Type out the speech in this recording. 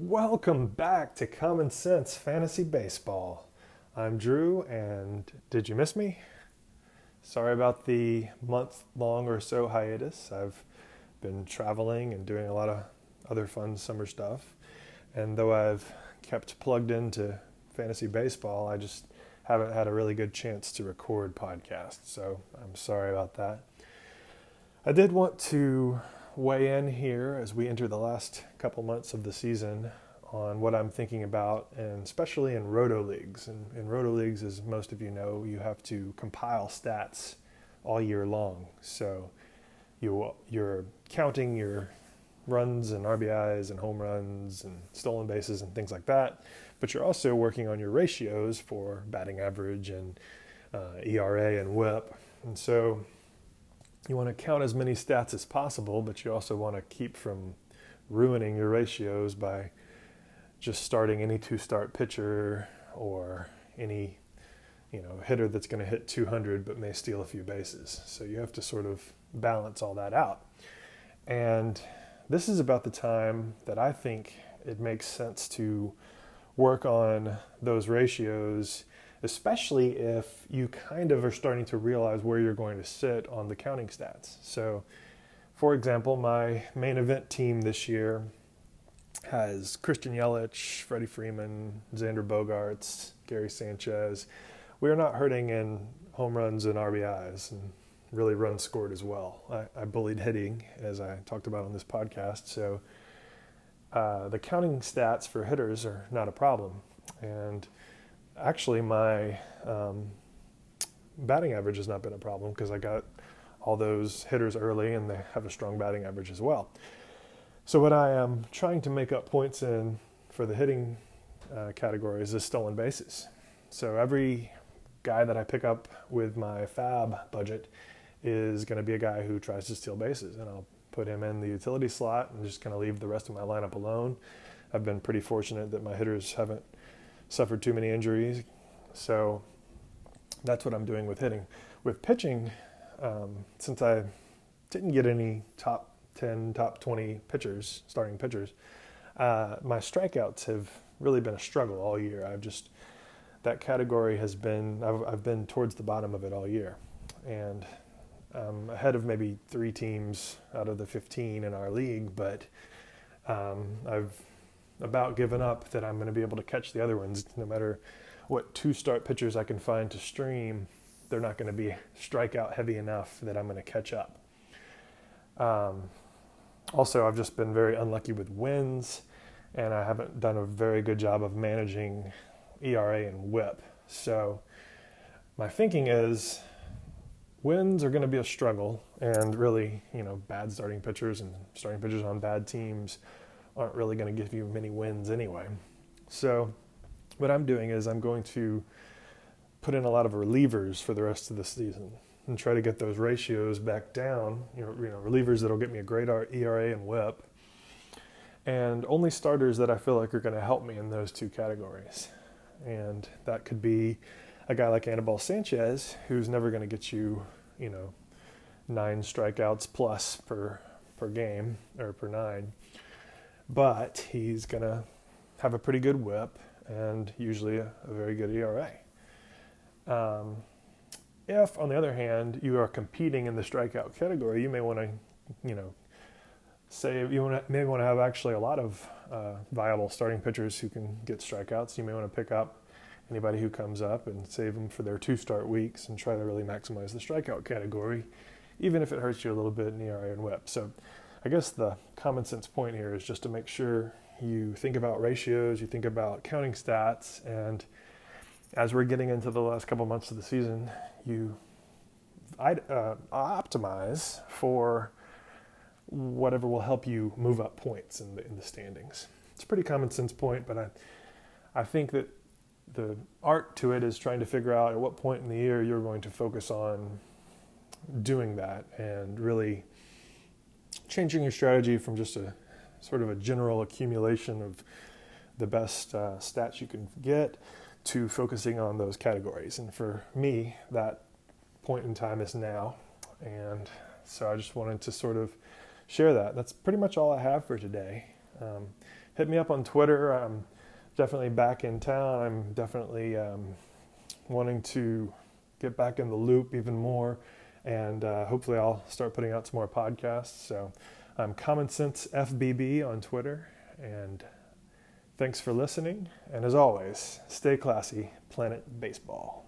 Welcome back to Common Sense Fantasy Baseball. I'm Drew, and did you miss me? Sorry about the month long or so hiatus. I've been traveling and doing a lot of other fun summer stuff. And though I've kept plugged into fantasy baseball, I just haven't had a really good chance to record podcasts. So I'm sorry about that. I did want to weigh in here as we enter the last couple months of the season on what I'm thinking about, and especially in roto leagues. And in roto leagues, as most of you know, you have to compile stats all year long. So you you're counting your runs and RBIs and home runs and stolen bases and things like that, but you're also working on your ratios for batting average and uh, ERA and WHIP. And so you want to count as many stats as possible, but you also want to keep from ruining your ratios by just starting any two start pitcher or any you know hitter that's going to hit 200 but may steal a few bases. So you have to sort of balance all that out. And this is about the time that I think it makes sense to work on those ratios especially if you kind of are starting to realize where you're going to sit on the counting stats. So, for example, my main event team this year has Christian Yelich, Freddie Freeman, Xander Bogaerts, Gary Sanchez. We are not hurting in home runs and RBIs and really runs scored as well. I, I bullied hitting, as I talked about on this podcast. So uh, the counting stats for hitters are not a problem. And actually my um, batting average has not been a problem because I got all those hitters early and they have a strong batting average as well. So what I am trying to make up points in for the hitting uh, categories is stolen bases. So every guy that I pick up with my FAAB budget is going to be a guy who tries to steal bases, and I'll put him in the utility slot and just kind of leave the rest of my lineup alone. I've been pretty fortunate that my hitters haven't suffered too many injuries. So that's what I'm doing with hitting. With pitching, um, since I didn't get any top 10, top 20 pitchers, starting pitchers, uh, my strikeouts have really been a struggle all year. I've just, that category has been, I've, I've been towards the bottom of it all year. And I'm ahead of maybe three teams out of the 15 in our league, but um, I've about given up that I'm going to be able to catch the other ones. No matter what two start pitchers I can find to stream, they're not going to be strikeout heavy enough that I'm going to catch up. Um, also, I've just been very unlucky with wins, and I haven't done a very good job of managing ERA and WHIP. So, my thinking is wins are going to be a struggle, and really, you know, bad starting pitchers and starting pitchers on bad teams aren't really going to give you many wins anyway. So, what I'm doing is I'm going to put in a lot of relievers for the rest of the season and try to get those ratios back down. You know, you know relievers that'll get me a great ERA and WHIP, and only starters that I feel like are going to help me in those two categories. And that could be a guy like Anibal Sanchez, who's never going to get you, you know, nine strikeouts plus per per game or per nine but he's going to have a pretty good whip and usually a, a very good ERA. Um, if, on the other hand, you are competing in the strikeout category, you may want to, you know, say you want to, may want to have actually a lot of uh, viable starting pitchers who can get strikeouts. You may want to pick up anybody who comes up and save them for their two start weeks and try to really maximize the strikeout category, even if it hurts you a little bit in ERA and WHIP. So I guess the common sense point here is just to make sure you think about ratios, you think about counting stats, and as we're getting into the last couple months of the season, you uh, optimize for whatever will help you move up points in the, in the standings. It's a pretty common sense point, but I, I think that the art to it is trying to figure out at what point in the year you're going to focus on doing that and really changing your strategy from just a sort of a general accumulation of the best uh, stats you can get to focusing on those categories. And for me, that point in time is now. And so I just wanted to sort of share that. That's pretty much all I have for today. Um, hit me up on Twitter. I'm definitely back in town. I'm definitely um, wanting to get back in the loop even more, and uh, hopefully I'll start putting out some more podcasts. So I'm Common Sense FBB on Twitter, and thanks for listening. And as always, stay classy, Planet Baseball.